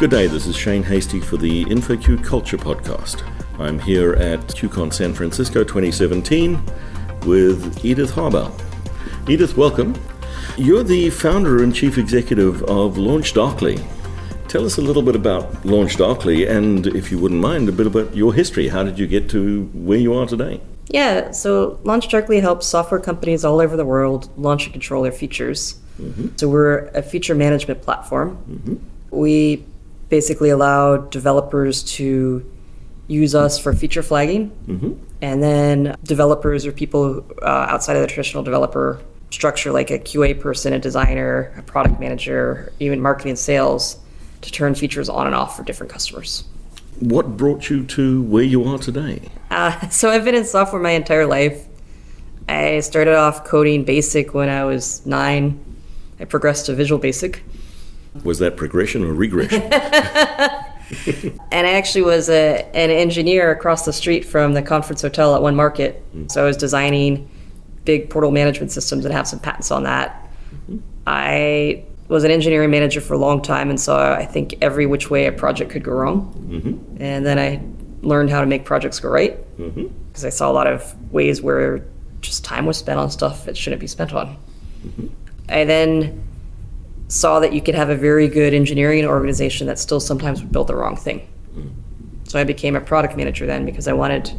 Good day, this is Shane Hastie for the InfoQ Culture Podcast. I'm here at QCon San Francisco 2017 with Edith Harbaugh. Edith, welcome. You're the founder and chief executive of LaunchDarkly. Tell us a little bit about LaunchDarkly and, if you wouldn't mind, a bit about your history. How did you get to where you are today? Yeah, so LaunchDarkly helps software companies all over the world launch and control their features. Mm-hmm. So we're a feature management platform. Mm-hmm. We basically allow developers to use us for feature flagging, mm-hmm. and then developers or people uh, outside of the traditional developer structure, like a QA person, a designer, a product manager, even marketing and sales, to turn features on and off for different customers. What brought you to where you are today? Uh, so I've been in software my entire life. I started off coding BASIC when I was nine. I progressed to Visual Basic. Was that progression or regression? and I actually was a, an engineer across the street from the conference hotel at One Market. Mm. So I was designing big portal management systems and have some patents on that. Mm-hmm. I was an engineering manager for a long time and saw, I think, every which way a project could go wrong. Mm-hmm. And then I learned how to make projects go right because mm-hmm. I saw a lot of ways where just time was spent on stuff it shouldn't be spent on. Mm-hmm. I then saw that you could have a very good engineering organization that still sometimes would build the wrong thing. So I became a product manager then because I wanted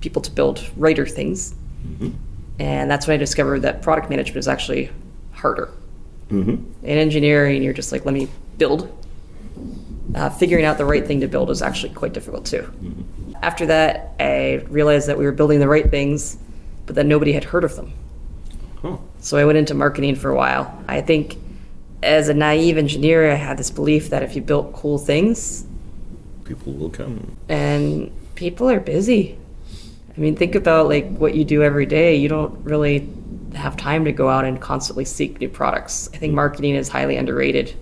people to build righter things. Mm-hmm. And that's when I discovered that product management is actually harder. Mm-hmm. In engineering, you're just like, let me build. Uh, figuring out the right thing to build is actually quite difficult too. Mm-hmm. After that, I realized that we were building the right things, but that nobody had heard of them. Huh. So I went into marketing for a while. I think as a naive engineer, I had this belief that if you built cool things, people will come. And people are busy. I mean, think about like what you do every day. You don't really have time to go out and constantly seek new products. I think marketing is highly underrated.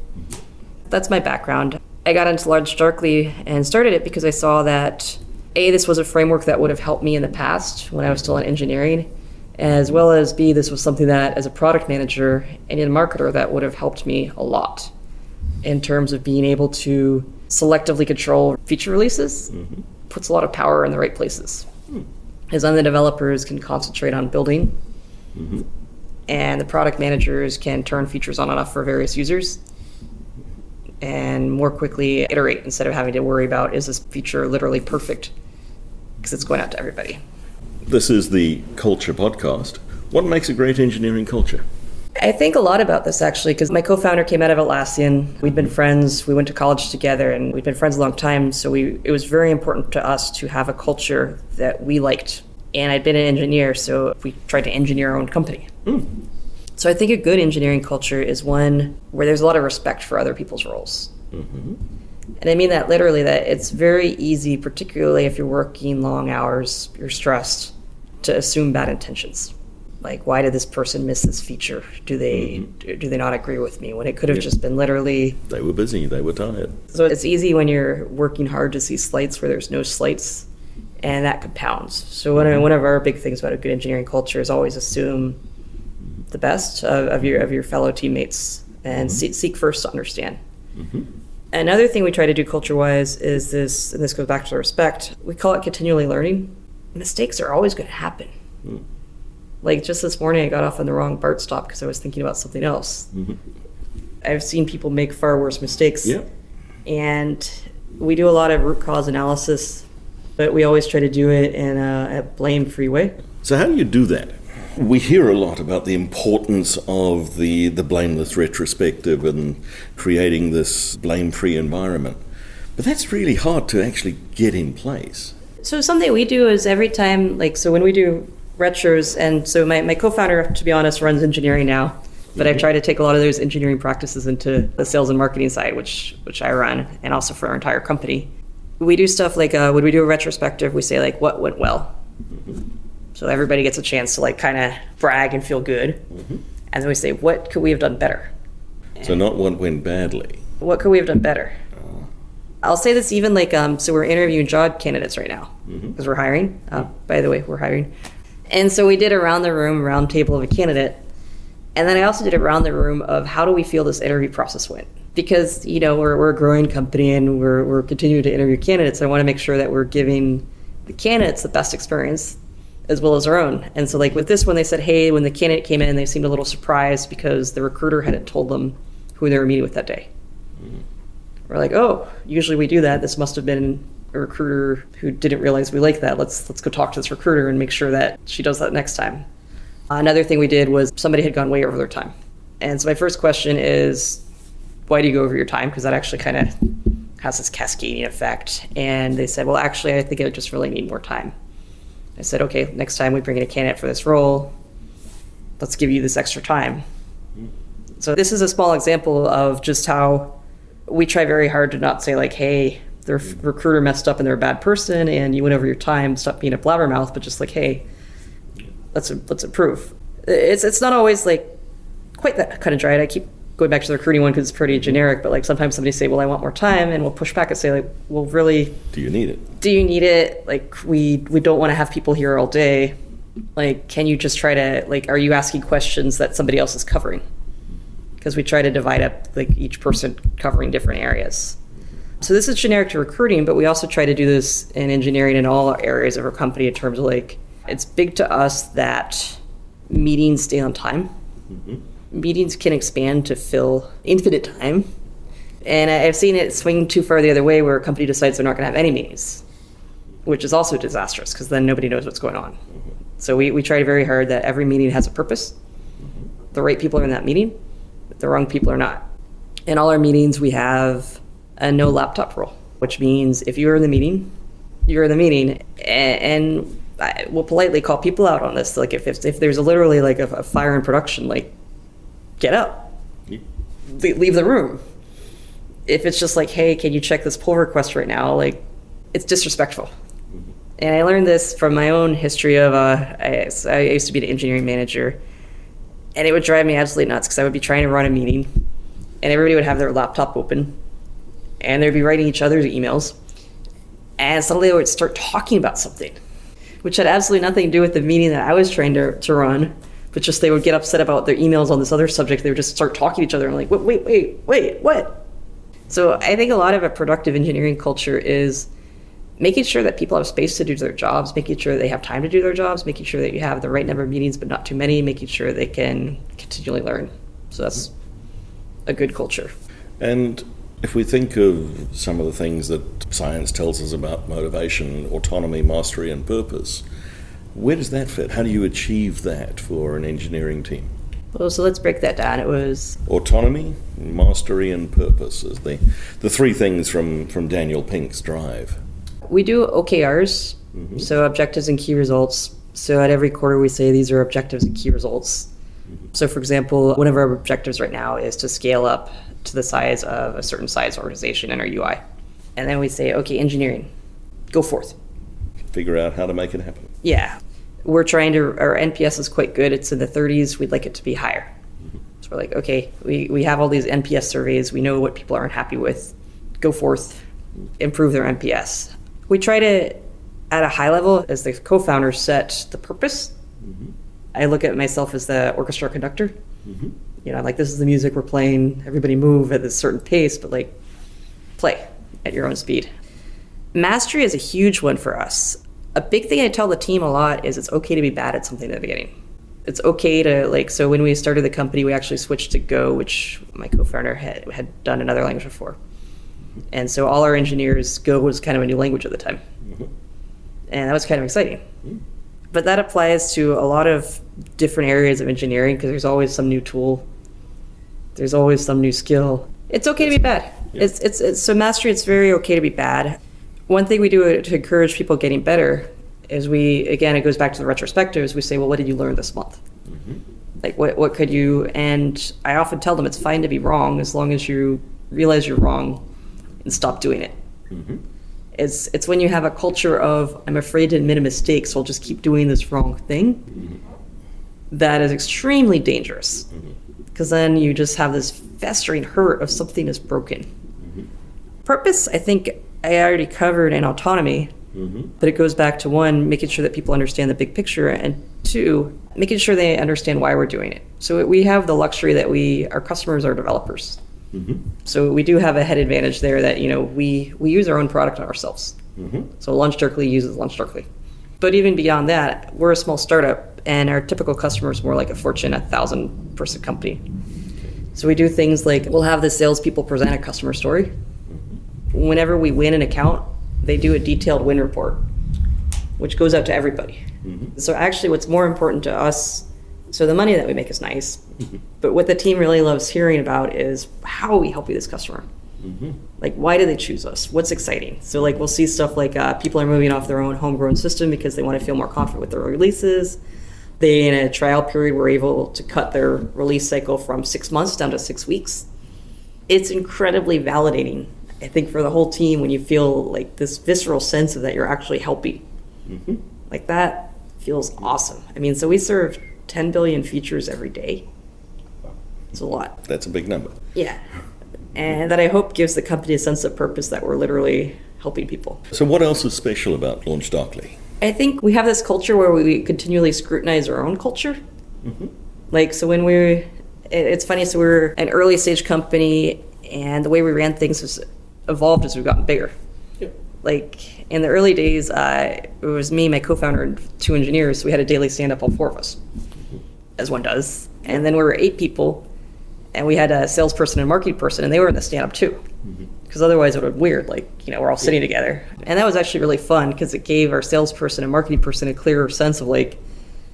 That's my background. I got into LaunchDarkly and started it because I saw that A, this was a framework that would have helped me in the past when I was still in engineering as well as B, this was something that as a product manager and a marketer that would have helped me a lot in terms of being able to selectively control feature releases. Mm-hmm. Puts a lot of power in the right places. Mm. As then the developers can concentrate on building, mm-hmm. and the product managers can turn features on and off for various users and more quickly iterate instead of having to worry about is this feature literally perfect because it's going out to everybody. This is the Culture Podcast. What makes a great engineering culture? I think a lot about this actually because my co-founder came out of Atlassian. We'd been friends. We went to college together, and we'd been friends a long time. So we it was very important to us to have a culture that we liked. And I'd been an engineer, so we tried to engineer our own company. Mm. So I think a good engineering culture is one where there's a lot of respect for other people's roles. Mm-hmm. And I mean that literally, that it's very easy, particularly if you're working long hours, you're stressed, to assume bad intentions. Like, why did this person miss this feature? Do they mm-hmm. do they not agree with me? When it could have yeah. just been literally they were busy, they were tired. So it's easy when you're working hard to see slights where there's no slights, and that compounds. So one, mm-hmm. one of our big things about a good engineering culture is always assume the best of, of your of your fellow teammates and mm-hmm. seek, seek first to understand. Mm-hmm. Another thing we try to do culture wise is this, and this goes back to respect, we call it continually learning. Mistakes are always going to happen. Mm. Like just this morning, I got off on the wrong BART stop because I was thinking about something else. Mm-hmm. I've seen people make far worse mistakes. Yep. And we do a lot of root cause analysis, but we always try to do it in a, a blame free way. So, how do you do that? We hear a lot about the importance of the, the blameless retrospective and creating this blame free environment. But that's really hard to actually get in place. So, something we do is every time, like, so when we do retros, and so my, my co founder, to be honest, runs engineering now. But mm-hmm. I try to take a lot of those engineering practices into the sales and marketing side, which which I run, and also for our entire company. We do stuff like uh, when we do a retrospective, we say like what went well. Mm-hmm so everybody gets a chance to like kind of brag and feel good. Mm-hmm. And then we say, what could we have done better? So not what went badly. What could we have done better? I'll say this even like um, so we're interviewing job candidates right now because mm-hmm. we're hiring. Uh, by the way, we're hiring. And so we did around the room round table of a candidate, and then I also did around the room of how do we feel this interview process went. because you know we're, we're a growing company and we're, we're continuing to interview candidates i want to make sure that we're giving the candidates the best experience as well as our own and so like with this one they said hey when the candidate came in they seemed a little surprised because the recruiter hadn't told them who they were meeting with that day we're like oh usually we do that this must have been a recruiter who didn't realize we like that let's let's go talk to this recruiter and make sure that she does that next time another thing we did was somebody had gone way over their time and so my first question is why do you go over your time? Because that actually kind of has this cascading effect. And they said, well, actually, I think I just really need more time. I said, okay, next time we bring in a candidate for this role, let's give you this extra time. Mm-hmm. So this is a small example of just how we try very hard to not say like, hey, the recruiter messed up and they're a bad person and you went over your time, stop being a blabbermouth, but just like, hey, let's let's improve. It's it's not always like quite that cut and dried. I keep going back to the recruiting one because it's pretty generic, but like sometimes somebody say, well, I want more time, and we'll push back and say like, well, really, Do you need it? do you need it? Like we we don't want to have people here all day. Like, can you just try to like, are you asking questions that somebody else is covering? Because we try to divide up like each person covering different areas. So this is generic to recruiting, but we also try to do this in engineering in all areas of our company in terms of like, it's big to us that meetings stay on time mm-hmm. meetings can expand to fill infinite time. And I've seen it swing too far the other way where a company decides they're not going to have any meetings, which is also disastrous because then nobody knows what's going on. Mm-hmm. So we, we try very hard that every meeting has a purpose. Mm-hmm. The right people are in that meeting, the wrong people or not. In all our meetings, we have a no laptop rule, which means if you're in the meeting, you're in the meeting. And, I will politely call people out on this. Like if, if, if there's a literally like a, a fire in production, like get up, leave the room. If it's just like, hey, can you check this pull request right now? Like, it's disrespectful. And I learned this from my own history of, uh, I, I used to be an engineering manager, and it would drive me absolutely nuts because I would be trying to run a meeting, and everybody would have their laptop open, and they'd be writing each other's emails, and suddenly they would start talking about something, which had absolutely nothing to do with the meeting that I was trying to, to run but just they would get upset about their emails on this other subject. They would just start talking to each other and like, wait, wait, wait, wait, what? So I think a lot of a productive engineering culture is making sure that people have space to do their jobs, making sure they have time to do their jobs, making sure that you have the right number of meetings but not too many, making sure they can continually learn. So that's a good culture. And if we think of some of the things that science tells us about motivation, autonomy, mastery, and purpose, where does that fit? How do you achieve that for an engineering team? Well, so let's break that down. It was Autonomy, mastery, and purpose is the, the three things from, from Daniel Pink's drive. We do OKRs, mm-hmm. so objectives and key results. So at every quarter, we say these are objectives and key results. Mm-hmm. So, for example, one of our objectives right now is to scale up to the size of a certain size organization in our UI. And then we say, okay, engineering, go forth. Figure out how to make it happen. Yeah. We're trying to, our NPS is quite good. It's in the 30s. We'd like it to be higher. Mm-hmm. So we're like, okay, we, we have all these NPS surveys. We know what people aren't happy with. Go forth, improve their NPS. We try to, at a high level, as the co founder, set the purpose. Mm-hmm. I look at myself as the orchestra conductor. Mm-hmm. You know, like this is the music we're playing. Everybody move at a certain pace, but like play at your own speed. Mastery is a huge one for us. A big thing I tell the team a lot is it's okay to be bad at something at the beginning. It's okay to like. So when we started the company, we actually switched to Go, which my co-founder had had done another language before, and so all our engineers Go was kind of a new language at the time, mm-hmm. and that was kind of exciting. Mm-hmm. But that applies to a lot of different areas of engineering because there's always some new tool, there's always some new skill. It's okay to be bad. It's, it's it's so mastery. It's very okay to be bad. One thing we do to encourage people getting better is we again it goes back to the retrospectives. We say, well, what did you learn this month? Mm-hmm. Like what what could you? And I often tell them it's fine to be wrong as long as you realize you're wrong and stop doing it. Mm-hmm. It's it's when you have a culture of I'm afraid to admit a mistake, so I'll just keep doing this wrong thing. Mm-hmm. That is extremely dangerous mm-hmm. because then you just have this festering hurt of something is broken. Purpose, I think I already covered in autonomy, but it goes back to one, making sure that people understand the big picture, and two, making sure they understand why we're doing it. So we have the luxury that we our customers are developers. Mm-hmm. So we do have a head advantage there that you know we we use our own product on ourselves. Mm-hmm. So LaunchDarkly uses LaunchDarkly. But even beyond that, we're a small startup, and our typical customer is more like a Fortune 1,000 person company. So we do things like we'll have the salespeople present a customer story. Mm-hmm. Whenever we win an account, they do a detailed win report, which goes out to everybody. So actually, what's more important to us, so the money that we make is nice, mm-hmm. but what the team really loves hearing about is how are we helping this customer? Mm-hmm. Like, why do they choose us? What's exciting? So, like, we'll see stuff like uh, people are moving off their own homegrown system because they want to feel more confident with their releases. They, in a trial period, were able to cut their release cycle from six months down to six weeks. It's incredibly validating, I think, for the whole team when you feel like this visceral sense of that you're actually helping. Mm-hmm. Like, that feels awesome. I mean, so we serve 10 billion features every day. It's a lot. That's a big number. Yeah. And that I hope gives the company a sense of purpose that we're literally helping people. So, what else is special about Launch Darkly? I think we have this culture where we continually scrutinize our own culture. Like, so when we're, it's funny, so we're an early stage company, and the way we ran things has evolved as we've gotten bigger. Like, in the early days, uh, it was me, my co founder, and two engineers. So we had a daily stand up, all four of us, as one does. And then we were eight people, and we had a salesperson and marketing person, and they were in the stand up too. Mm-hmm. Because otherwise it would be weird, like, you know, we're all sitting together. And that was actually really fun because it gave our salesperson and marketing person a clearer sense of, like,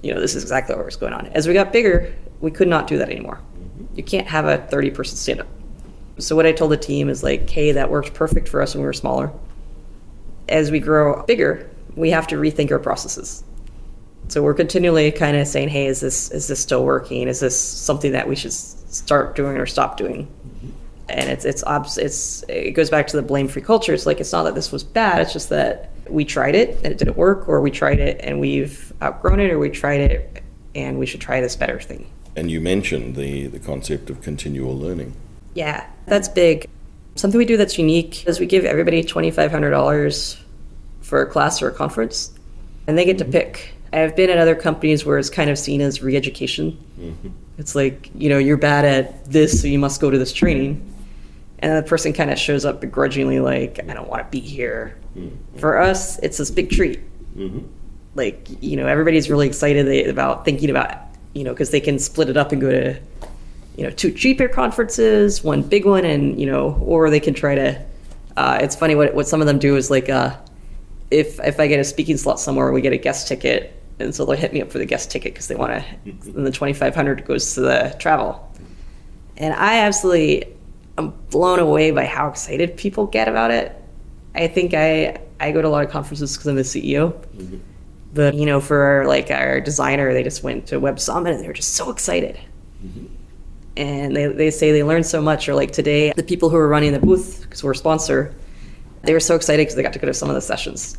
you know, this is exactly what was going on. As we got bigger, we could not do that anymore. Mm-hmm. You can't have a 30 person stand up. So what I told the team is like, hey, that worked perfect for us when we were smaller. As we grow bigger, we have to rethink our processes. So we're continually kind of saying, hey, is this is this still working? Is this something that we should start doing or stop doing? Mm-hmm. And it's it's obs- it's it goes back to the blame free culture. It's like it's not that this was bad. It's just that we tried it and it didn't work, or we tried it and we've outgrown it, or we tried it and we should try this better thing. And you mentioned the, the concept of continual learning. Yeah, that's big. Something we do that's unique is we give everybody $2,500 for a class or a conference, and they get to mm-hmm. pick. I've been at other companies where it's kind of seen as re education. It's like, you know, you're bad at this, so you must go to this training. And the person kind of shows up begrudgingly, like, I don't want to be here. For us, it's this big treat. Like, you know, everybody's really excited about thinking about, you know, because they can split it up and go to you know two cheaper conferences one big one and you know or they can try to uh, it's funny what, what some of them do is like uh, if if i get a speaking slot somewhere we get a guest ticket and so they'll hit me up for the guest ticket because they want to mm-hmm. and the 2500 goes to the travel. And i absolutely am blown away by how excited people get about it. I think i i go to a lot of conferences because i'm the ceo mm-hmm. but you know for like our designer they just went to web summit and they were just so excited. Mm-hmm. And they, they say they learned so much or like today the people who were running the booth because we're a sponsor they were so excited because they got to go to some of the sessions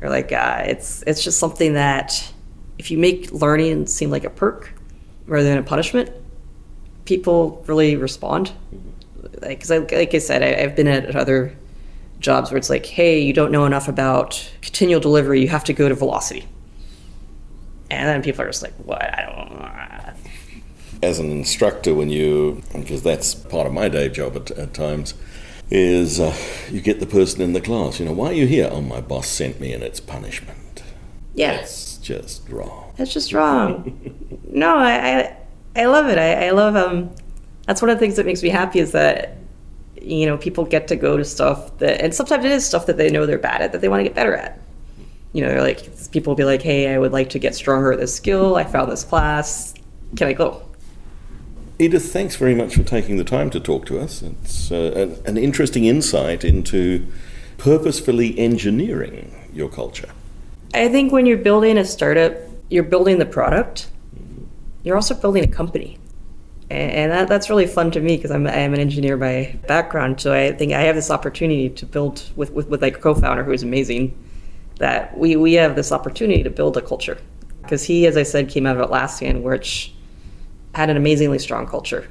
they're like uh, it's it's just something that if you make learning seem like a perk rather than a punishment people really respond. Like, because I, like i said I, i've been at other jobs where it's like hey you don't know enough about continual delivery you have to go to velocity. And then people are just like what? I don't As an instructor, when you, because that's part of my day job at, at times, is uh, you get the person in the class, you know, why are you here? Oh, my boss sent me and it's punishment. Yes. That's just wrong. That's just wrong. no, I, I, I love it. I, I love um. That's one of the things that makes me happy is that, you know, people get to go to stuff that, and sometimes it is stuff that they know they're bad at that they want to get better at. You know, they're like people will be like, "Hey, I would like to get stronger at this skill. I found this class. Can I go?" Edith, thanks very much for taking the time to talk to us. It's uh, an, an interesting insight into purposefully engineering your culture. I think when you're building a startup, you're building the product. You're also building a company, and, that, that's really fun to me because I'm I'm an engineer by background. So I think I have this opportunity to build with with, with like a co-founder who is amazing. That we we have this opportunity to build a culture because he, as I said, came out of Atlassian, which had an amazingly strong culture.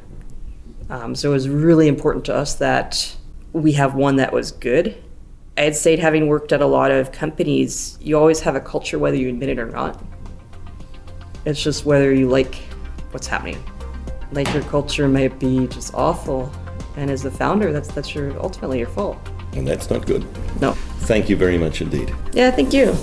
Um, so it was really important to us that we have one that was good. I'd say, having worked at a lot of companies, you always have a culture whether you admit it or not. It's just whether you like what's happening. like your culture might be just awful, and as the founder, that's that's your ultimately your fault. And that's not good. No. Thank you very much indeed. Yeah, thank you.